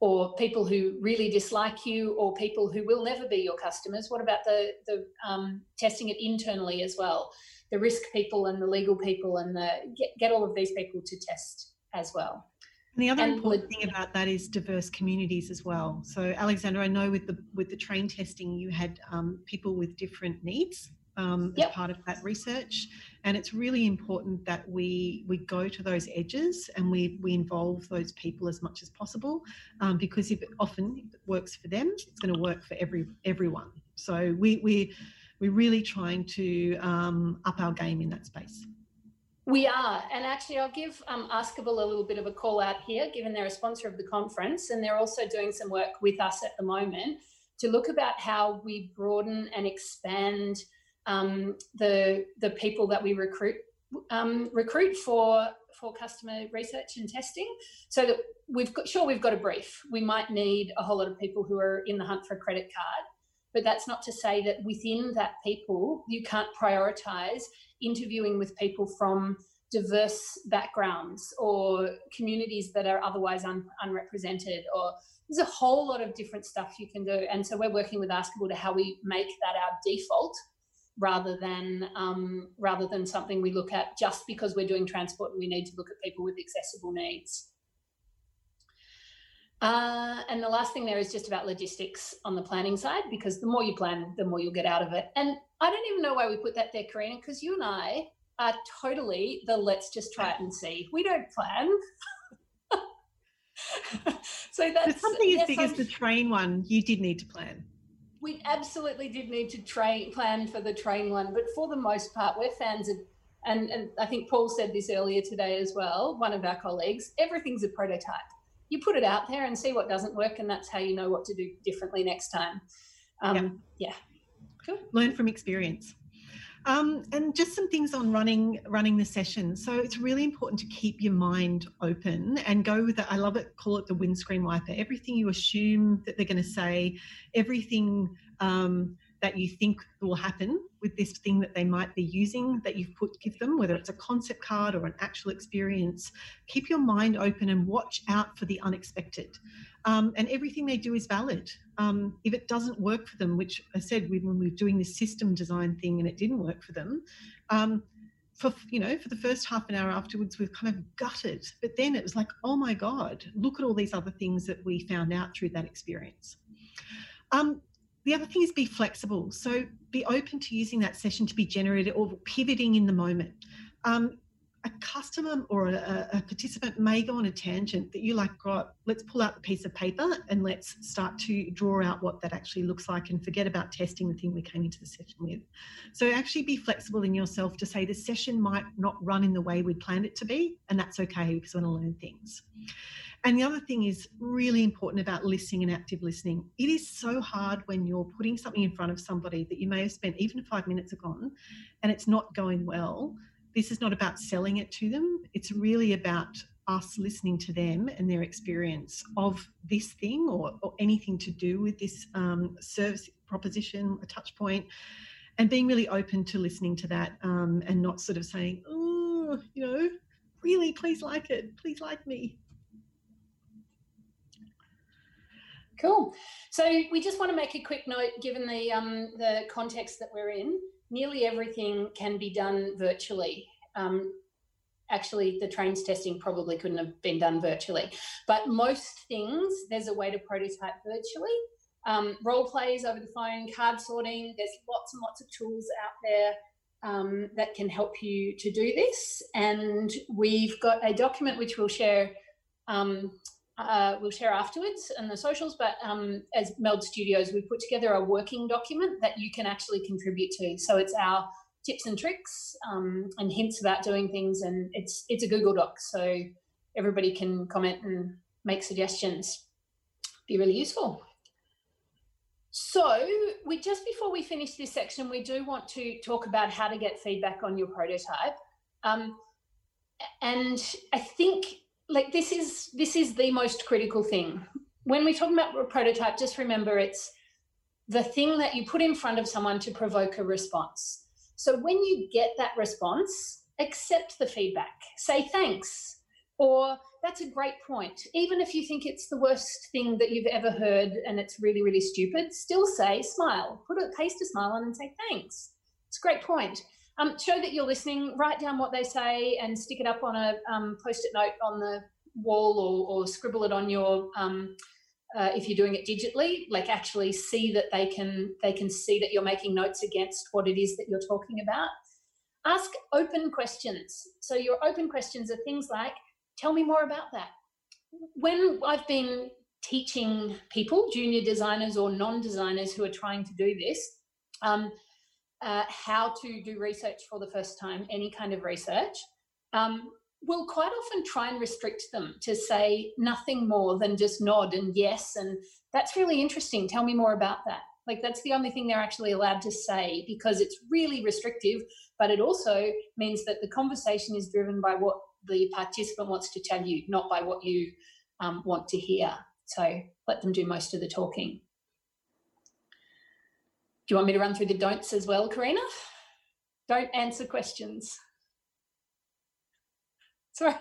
or people who really dislike you or people who will never be your customers what about the the um, testing it internally as well the risk people and the legal people and the get, get all of these people to test as well. And the other and important thing about that is diverse communities as well. So, Alexandra, I know with the with the train testing, you had um, people with different needs um, yep. as part of that research, and it's really important that we we go to those edges and we we involve those people as much as possible, um, because if it often if it works for them, it's going to work for every everyone. So we we we're really trying to um, up our game in that space. We are, and actually, I'll give um, Askable a little bit of a call out here, given they're a sponsor of the conference, and they're also doing some work with us at the moment to look about how we broaden and expand um, the the people that we recruit um, recruit for for customer research and testing, so that we've got sure we've got a brief. We might need a whole lot of people who are in the hunt for a credit card, but that's not to say that within that people you can't prioritize interviewing with people from diverse backgrounds or communities that are otherwise un- unrepresented or there's a whole lot of different stuff you can do. And so we're working with Askable to how we make that our default rather than um, rather than something we look at just because we're doing transport and we need to look at people with accessible needs Uh, and the last thing there is just about logistics on the planning side, because the more you plan, the more you'll get out of it. And I don't even know why we put that there, Karina, because you and I are totally the let's just try it and see. We don't plan. so that's But something as yes, big I'm- as the train one, you did need to plan. we absolutely did need to train plan for the train one, but for the most part, we're fans of, and, and I think Paul said this earlier today as well, one of our colleagues, everything's a prototype. You put it out there and see what doesn't work, and that's how you know what to do differently next time. Um, yeah. cool. learn from experience. Um, and just some things on running running the session. So it's really important to keep your mind open and go with it. I love it. Call it the windscreen wiper. Everything you assume that they're going to say, everything um, that you think will happen with this thing that they might be using that you've put give them, whether it's a concept card or an actual experience. Keep your mind open and watch out for the unexpected. Um, and everything they do is valid. Um, if it doesn't work for them, which I said when we were doing this system design thing and it didn't work for them, um, for you know for the first half an hour afterwards we're kind of gutted. But then it was like, oh my god, look at all these other things that we found out through that experience. Um, the other thing is be flexible. So be open to using that session to be generated or pivoting in the moment. Um, a customer or a, a participant may go on a tangent that you like, right, let's pull out the piece of paper and let's start to draw out what that actually looks like and forget about testing the thing we came into the session with. So actually be flexible in yourself to say the session might not run in the way we planned it to be, and that's okay because we want to learn things. And the other thing is really important about listening and active listening. It is so hard when you're putting something in front of somebody that you may have spent even five minutes ago and it's not going well this is not about selling it to them. It's really about us listening to them and their experience of this thing or, or anything to do with this um, service proposition, a touch point, and being really open to listening to that um, and not sort of saying, oh, you know, really, please like it, please like me. Cool. So we just want to make a quick note, given the um, the context that we're in. Nearly everything can be done virtually. Um, actually, the trains testing probably couldn't have been done virtually, but most things there's a way to prototype virtually. Um, role plays over the phone, card sorting. There's lots and lots of tools out there um, that can help you to do this. And we've got a document which we'll share um, uh, we'll share afterwards in the socials. But um, as Meld Studios, we put together a working document that you can actually contribute to. So it's our tips and tricks um, and hints about doing things, and it's it's a Google Doc, so everybody can comment and make suggestions. Be really useful. So we just before we finish this section, we do want to talk about how to get feedback on your prototype. Um, and I think like this is this is the most critical thing. When we talk about a prototype just remember it's the thing that you put in front of someone to provoke a response. So when you get that response accept the feedback. Say thanks. Or that's a great point. Even if you think it's the worst thing that you've ever heard and it's really really stupid still say smile. Put a paste a smile on and say thanks. It's a great point um, show that you're listening. Write down what they say and stick it up on a um, post-it note on the wall, or, or scribble it on your. Um, uh, if you're doing it digitally, like actually see that they can they can see that you're making notes against what it is that you're talking about. Ask open questions. So your open questions are things like, "Tell me more about that." When I've been teaching people, junior designers or non-designers who are trying to do this. Um, uh, how to do research for the first time, any kind of research, um, will quite often try and restrict them to say nothing more than just nod and yes. And that's really interesting. Tell me more about that. Like, that's the only thing they're actually allowed to say because it's really restrictive, but it also means that the conversation is driven by what the participant wants to tell you, not by what you um, want to hear. So let them do most of the talking. Do you want me to run through the don'ts as well, Karina? Don't answer questions. Sorry.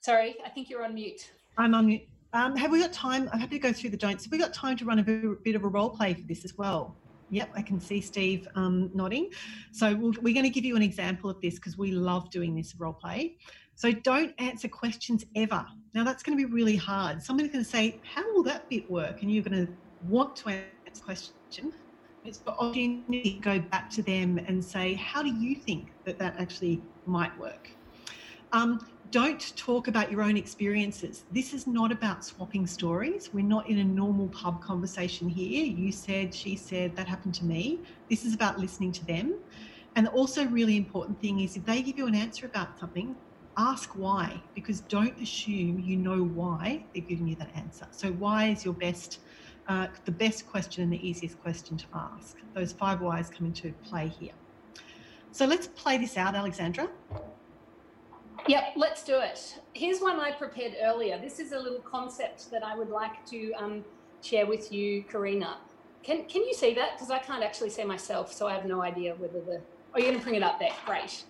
Sorry, I think you're on mute. I'm on mute. Um, have we got time? I'm happy to go through the don'ts. Have we got time to run a bit, of a role play for this as well? Yep, I can see Steve um, nodding. So we'll, we're going to give you an example of this because we love doing this role play. So don't answer questions ever. Now that's going to be really hard. Somebody's going to say, "How will that bit work?" and you're going to want to answer the question. It's the opportunity to go back to them and say, "How do you think that that actually might work?" Um, don't talk about your own experiences. This is not about swapping stories. We're not in a normal pub conversation here. You said, she said, that happened to me. This is about listening to them. And also, really important thing is if they give you an answer about something, ask why, because don't assume you know why they're giving you that answer. So, why is your best, uh, the best question and the easiest question to ask? Those five whys come into play here. So, let's play this out, Alexandra. Yep, let's do it. Here's one I prepared earlier. This is a little concept that I would like to um, share with you, Karina. Can, can you see that? Because I can't actually see myself, so I have no idea whether the. Oh, you're going to bring it up there. Great.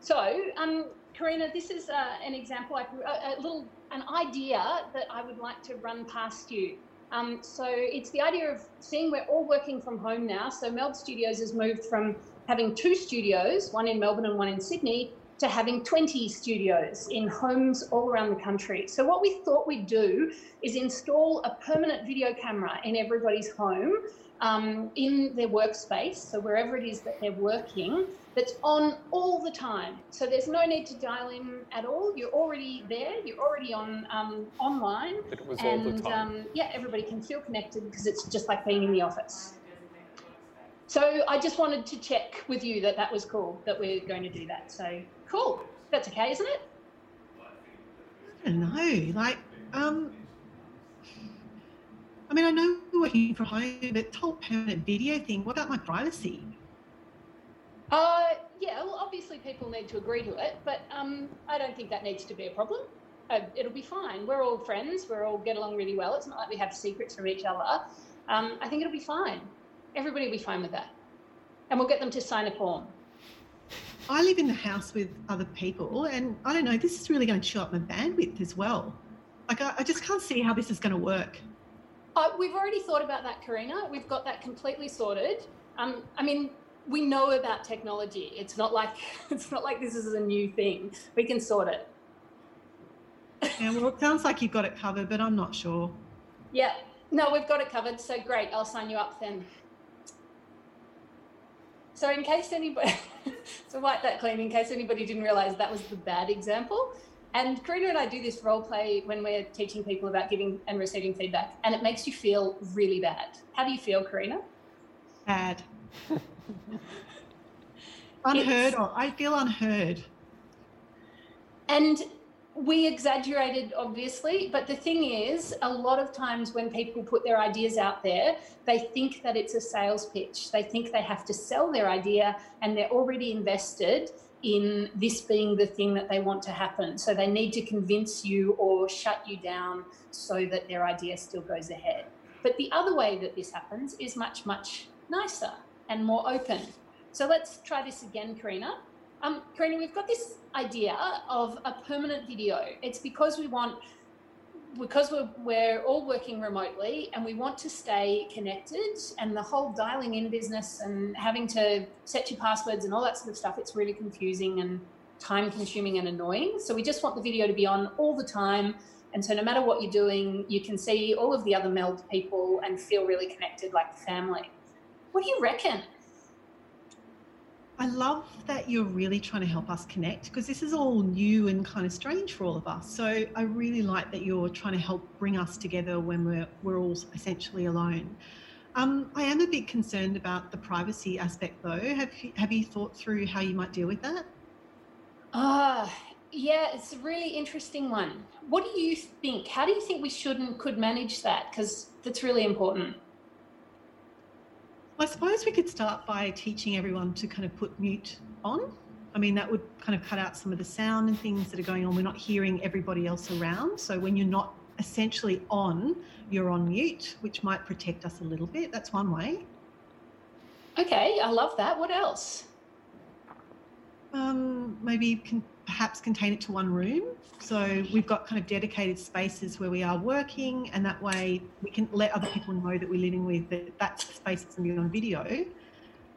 So, um, Karina, this is uh, an example, a, a, little, an idea that I would like to run past you. Um, so it's the idea of seeing we're all working from home now. So Meld Studios has moved from having two studios, one in Melbourne and one in Sydney, to having 20 studios in homes all around the country. So, what we thought we'd do is install a permanent video camera in everybody's home um, in their workspace, so wherever it is that they're working, that's on all the time. So, there's no need to dial in at all. You're already there, you're already on um, online. It was and, all the time. Um, yeah, everybody can feel connected because it's just like being in the office. So I just wanted to check with you that that was cool, that we're going to do that. So cool. That's okay, isn't it? I don't know. Like, um, I mean, I know we're working from home, but the whole permanent video thing, what about my privacy? Uh, yeah, well, obviously people need to agree to it, but um, I don't think that needs to be a problem. Uh, it'll be fine. We're all friends. We're all get along really well. It's not like we have secrets from each other. Um, I think it'll be fine everybody will be fine with that. And we'll get them to sign a form. I live in the house with other people, and I don't know, this is really going to chew up my bandwidth as well. Like, I, I just can't see how this is going to work. Uh, we've already thought about that, Karina. We've got that completely sorted. Um, I mean, we know about technology. It's not like it's not like this is a new thing. We can sort it. Yeah, well, it sounds like you've got it covered, but I'm not sure. Yeah, no, we've got it covered. So great. I'll sign you up then. So in case anybody, so wipe that clean in case anybody didn't realize that was the bad example. And Karina and I do this role play when we're teaching people about giving and receiving feedback, and it makes you feel really bad. How do you feel, Karina? Bad. unheard of. I feel unheard. And we exaggerated obviously but the thing is a lot of times when people put their ideas out there they think that it's a sales pitch they think they have to sell their idea and they're already invested in this being the thing that they want to happen. So they need to convince you or shut you down so that their idea still goes ahead. But the other way that this happens is much much nicer and more open. So let's try this again Karina. Um, Karina, we've got this idea of a permanent video. It's because we want, because we're, we're all working remotely and we want to stay connected and the whole dialing in business and having to set your passwords and all that sort of stuff, it's really confusing and time consuming and annoying. So we just want the video to be on all the time. And so no matter what you're doing, you can see all of the other Meld people and feel really connected like family. What do you reckon? I love that you're really trying to help us connect because this is all new and kind of strange for all of us. So I really like that you're trying to help bring us together when we're we're all essentially alone. Um, I am a bit concerned about the privacy aspect, though. Have you, have you thought through how you might deal with that? Uh, yeah, it's a really interesting one. What do you think? How do you think we should and could manage that? Because that's really important. I suppose we could start by teaching everyone to kind of put mute on. I mean, that would kind of cut out some of the sound and things that are going on. We're not hearing everybody else around. So when you're not essentially on, you're on mute, which might protect us a little bit. That's one way. Okay, I love that. What else? Um, maybe can perhaps contain it to one room. So we've got kind of dedicated spaces where we are working, and that way we can let other people know that we're living with that that space is going to be on video.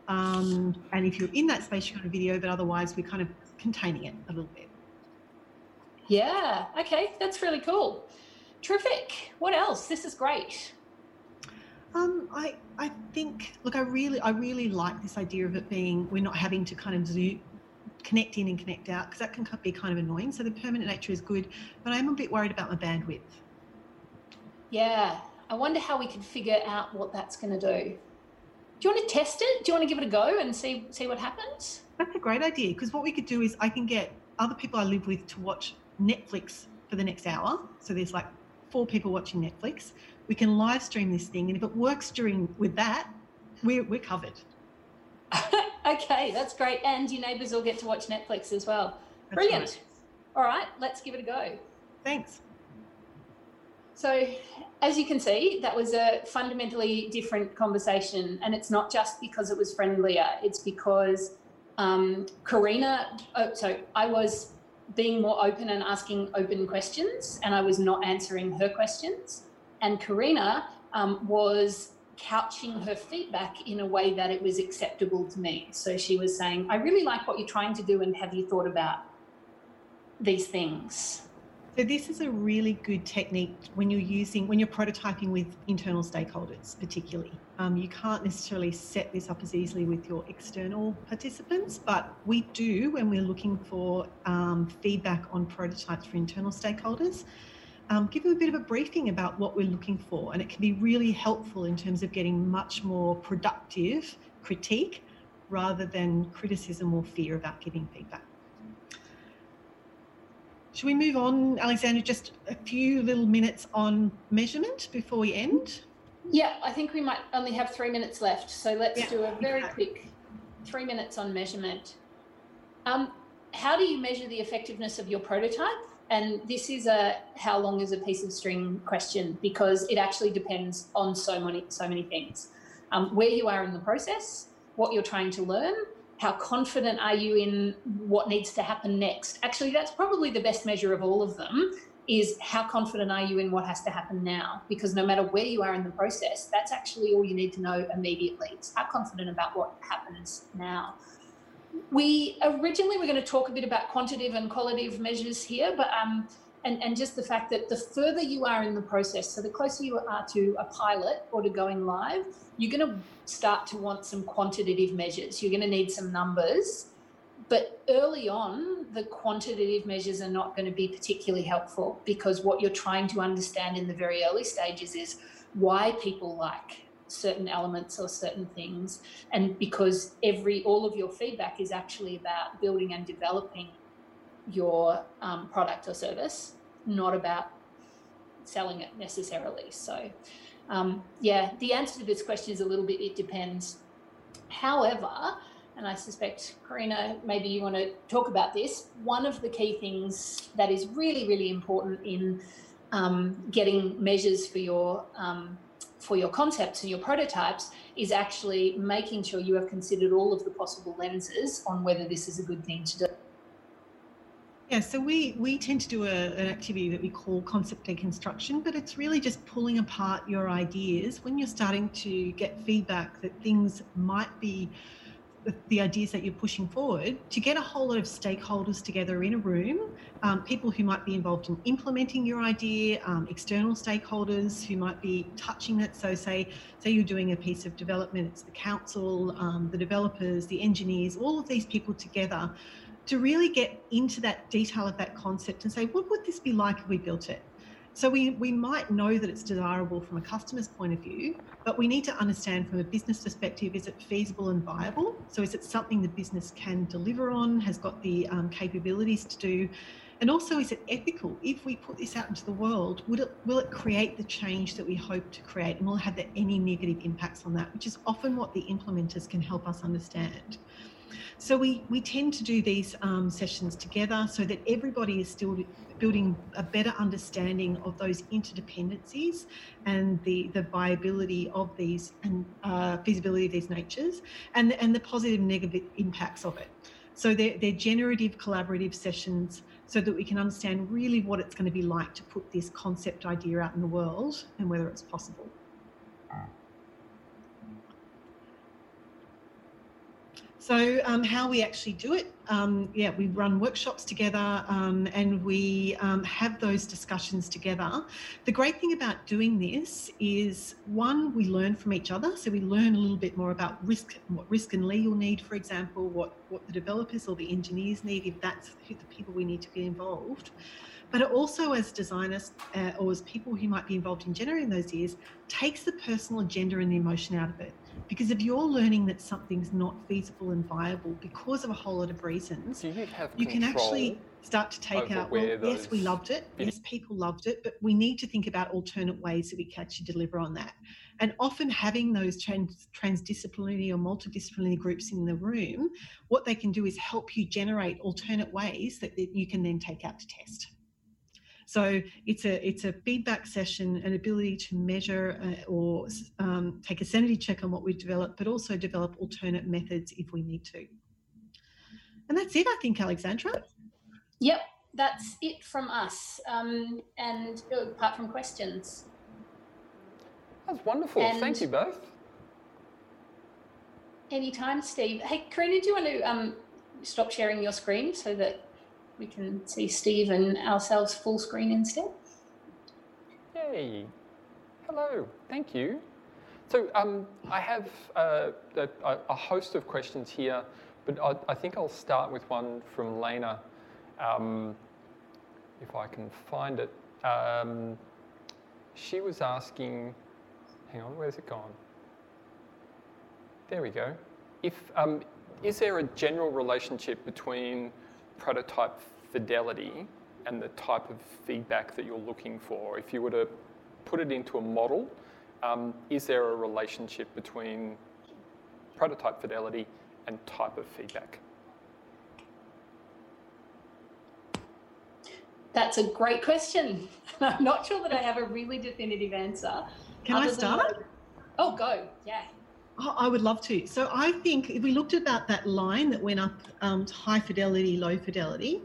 Um, and if you're in that space, you're on video, but otherwise we're kind of containing it a little bit. Yeah. Okay. That's really cool. Terrific. What else? This is great. Um, I I think look, I really I really like this idea of it being we're not having to kind of do connect in and connect out because that can be kind of annoying. So the permanent nature is good, but I'm a bit worried about my bandwidth. Yeah. I wonder how we could figure out what that's going to do. Do you want to test it? Do you want to give it a go and see see what happens? That's a great idea because what we could do is I can get other people I live with to watch Netflix for the next hour. So there's like four people watching Netflix. We can live stream this thing, and if it works during with that, we're we're covered. okay, that's great. And your neighbours all get to watch Netflix as well. That's Brilliant. right. All right, let's give it a go. Thanks. So, as you can see, that was a fundamentally different conversation. And it's not just because it was friendlier, it's because um, Karina, oh, so I was being more open and asking open questions, and I was not answering her questions. And Karina um, was couching her feedback in a way that it was acceptable to me. So she was saying, I really like what you're trying to do, and have you thought about these things? So this is a really good technique when you're using when you're prototyping with internal stakeholders, particularly. Um, you can't necessarily set this up as easily with your external participants, but we do when we're looking for um, feedback on prototypes for internal stakeholders. Um, give them a bit of a briefing about what we're looking for, and it can be really helpful in terms of getting much more productive critique rather than criticism or fear about giving feedback. Should we move on, Alexandra? Just a few little minutes on measurement before we end. Yeah, I think we might only have three minutes left. So let's Yeah, do a very quick three minutes on measurement. Um, how do you measure the effectiveness of your prototype? And this is a how long is a piece of string question because it actually depends on so many so many things. Um, where you are in the process, what you're trying to learn, how confident are you in what needs to happen next? Actually, that's probably the best measure of all of them is how confident are you in what has to happen now? Because no matter where you are in the process, that's actually all you need to know immediately. It's how confident about what happens now. We originally were going to talk a bit about quantitative and qualitative measures here, but um, and, and just the fact that the further you are in the process, so the closer you are to a pilot or to going live, you're going to start to want some quantitative measures. You're going to need some numbers. But early on, the quantitative measures are not going to be particularly helpful because what you're trying to understand in the very early stages is why people like certain elements or certain things. And because every all of your feedback is actually about building and developing your um, product or service, not about selling it necessarily. So, um, yeah, the answer to this question is a little bit it depends. However, and I suspect, Karina, maybe you want to talk about this. One of the key things that is really, really important in um, getting measures for your um, for your concepts and your prototypes is actually making sure you have considered all of the possible lenses on whether this is a good thing to do. Yeah, so we we tend to do a, an activity that we call concept deconstruction, but it's really just pulling apart your ideas when you're starting to get feedback that things might be the- ideas that you're pushing forward to get a whole lot of stakeholders together in a room, um, people who might be involved in implementing your idea, um, external stakeholders who might be touching it. So, say say you're doing a piece of development, it's the council, um, the developers, the engineers, all of these people together to really get into that detail of that concept and say, what would this be like if we built it? So we, we might know that it's desirable from a customer's point of view, but we need to understand from a business perspective, is it feasible and viable? So is it something the business can deliver on, has got the um, capabilities to do? And also, is it ethical? If we put this out into the world, would it, will it create the change that we hope to create? And will it have any negative impacts on that, which is often what the implementers can help us understand. So we, we tend to do these um, sessions together so that everybody is still building a better understanding of those interdependencies and the, the viability of these and uh, feasibility of these natures and, and the positive and negative impacts of it. So they're, they're generative collaborative sessions so that we can understand really what it's going to be like to put this concept idea out in the world and whether it's possible. So, um, how we actually do it, um, yeah, we run workshops together um, and we um, have those discussions together. The great thing about doing this is one, we learn from each other. So, we learn a little bit more about risk, what risk and legal need, for example, what, what the developers or the engineers need, if that's the people we need to get involved. But it also, as designers uh, or as people who might be involved in generating those ideas, takes the personal agenda and the emotion out of it. Because if you're learning that something's not feasible and viable because of a whole lot of reasons, you you can actually start to take out, well, yes, we loved it. Yes, people loved it, but we need to think about alternate ways that we can actually deliver on that. And often having those trans, transdisciplinary or multidisciplinary groups in the room, what they can do is help you generate alternate ways that, that you can then take out to test. So it's a it's a feedback session, an ability to measure uh, or um, take a sanity check on what we've developed, but also develop alternate methods if we need to. And that's it, I think, Alexandra. Yep, that's it from us. Um, and uh, apart from questions, That's wonderful. Thank you both. anytime, Steve. Hey, Karina, do you want to um, stop sharing your screen so that we can see Steve and ourselves full screen instead? Yay. Hello. Thank you. So um, I have uh, a, a host of questions here, but I, I think I'll start with one from Lena, um, if I can find it. Um, she was asking, hang on, where's it gone? There we go. If um, is there a general relationship between prototype fidelity and the type of feedback that you're looking for? If you were to put it into a model, um, is there a relationship between prototype fidelity and type of feedback? That's a great question. I'm not sure that I have a really definitive answer. Can I other than start? what- Oh, go. Yeah. Oh, I would love to. So I think if we looked about that line that went up um, to high fidelity, low fidelity,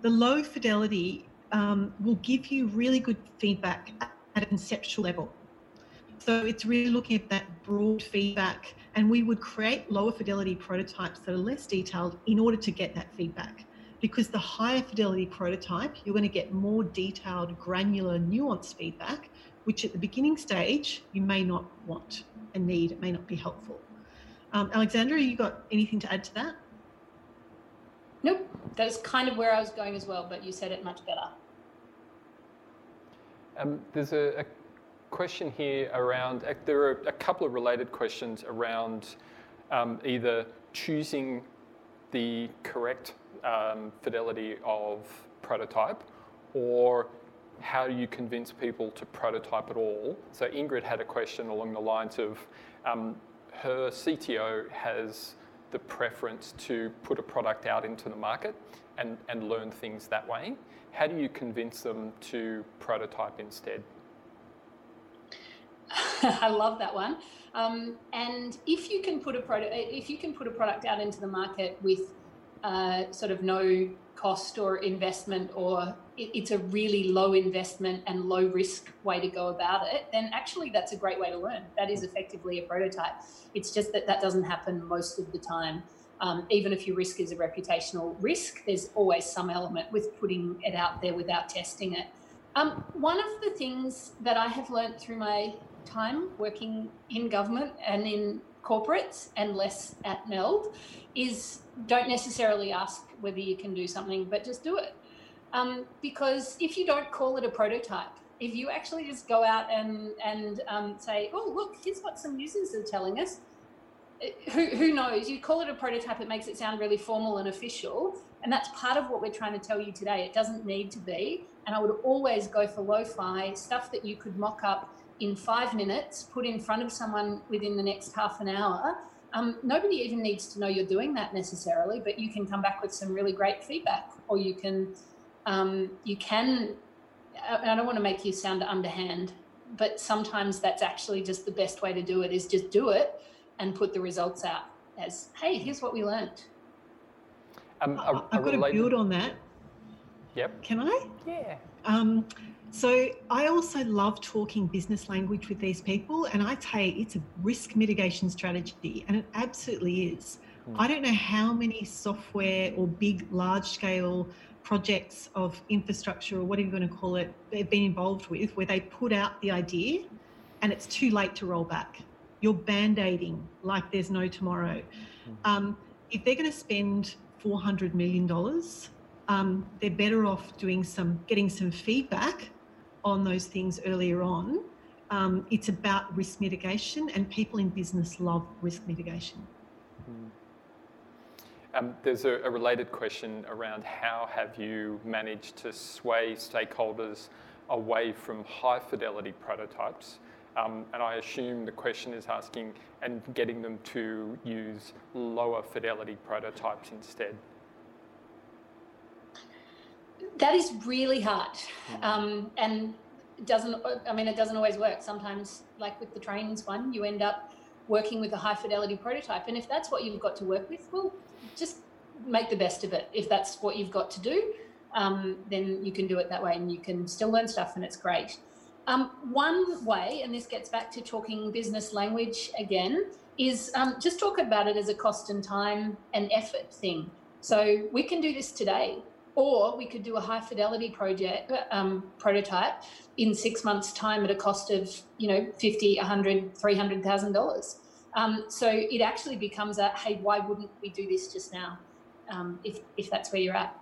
the low fidelity um, will give you really good feedback at, at a conceptual level. So it's really looking at that broad feedback, and we would create lower fidelity prototypes that are less detailed in order to get that feedback. Because the higher fidelity prototype, you're going to get more detailed, granular, nuanced feedback, which at the beginning stage you may not want and need. It may not be helpful. Um, Alexandra, you got anything to add to that? Nope. That's kind of where I was going as well, but you said it much better. Um, there's a, a question here around, uh, there are a couple of related questions around um, either choosing the correct um, fidelity of prototype or how do you convince people to prototype at all? So Ingrid had a question along the lines of um, her CTO has the preference to put a product out into the market and, and learn things that way. How do you convince them to prototype instead? I love that one. Um, and if you can put a product, if you can put a product out into the market with uh, sort of no cost or investment, or it, it's a really low investment and low risk way to go about it, then actually that's a great way to learn. That is effectively a prototype. It's just that that doesn't happen most of the time. Um, even if your risk is a reputational risk, there's always some element with putting it out there without testing it. Um, one of the things that I have learned through my time working in government and in corporates and less at Meld is don't necessarily ask whether you can do something, but just do it. Um, because if you don't call it a prototype, if you actually just go out and and um, say, "Oh, look, here's what some users are telling us," who who knows? You call it a prototype, it makes it sound really formal and official, and that's part of what we're trying to tell you today. It doesn't need to be, and I would always go for lo-fi stuff that you could mock up in five minutes, put in front of someone within the next half an hour. Um, nobody even needs to know you're doing that necessarily, but you can come back with some really great feedback, or you can, um, you can. I don't want to make you sound underhand, but sometimes that's actually just the best way to do it. Is just do it and put the results out as, "Hey, here's what we learned." Um, a- a I've got to build on that. Yep. Can I? Yeah. Um, so I also love talking business language with these people, and I tell you, it's a risk mitigation strategy, and it absolutely is. I don't know how many software or big, large scale projects of infrastructure or whatever you want to call it they've been involved with where they put out the idea and it's too late to roll back. You're band aiding like there's no tomorrow. Um, if they're going to spend $400 million, um, they're better off doing some, getting some feedback on those things earlier on. Um, it's about risk mitigation, and people in business love risk mitigation. Um, there's a, a related question around how have you managed to sway stakeholders away from high fidelity prototypes? Um, and I assume the question is asking and getting them to use lower fidelity prototypes instead. That is really hard, um, and doesn't. I mean, it doesn't always work. Sometimes, like with the trains one, you end up working with a high fidelity prototype, and if that's what you've got to work with, well, just make the best of it. If that's what you've got to do, um, then you can do it that way, and you can still learn stuff, and it's great. Um, one way, and this gets back to talking business language again, is um, just talk about it as a cost and time and effort thing. So we can do this today, or we could do a high fidelity project um, prototype in six months' time at a cost of you know fifty, a hundred, three hundred thousand dollars. Um, so it actually becomes a hey, why wouldn't we do this just now? Um, if if that's where you're at.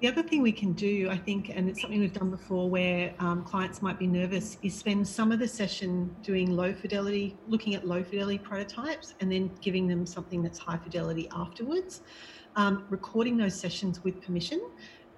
The other thing we can do, I think, and it's something we've done before where um, clients might be nervous, is spend some of the session doing low fidelity, looking at low fidelity prototypes, and then giving them something that's high fidelity afterwards. Um, recording those sessions with permission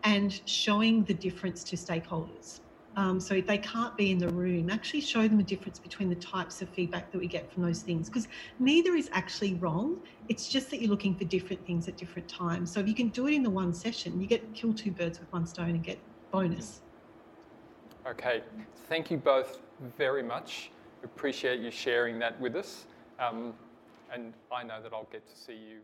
and showing the difference to stakeholders. Um, so if they can't be in the room, actually show them the difference between the types of feedback that we get from those things because neither is actually wrong. It's just that you're looking for different things at different times. So if you can do it in the one session, you get kill two birds with one stone and get bonus. Okay, thank you both very much. Appreciate you sharing that with us. Um, and I know that I'll get to see you.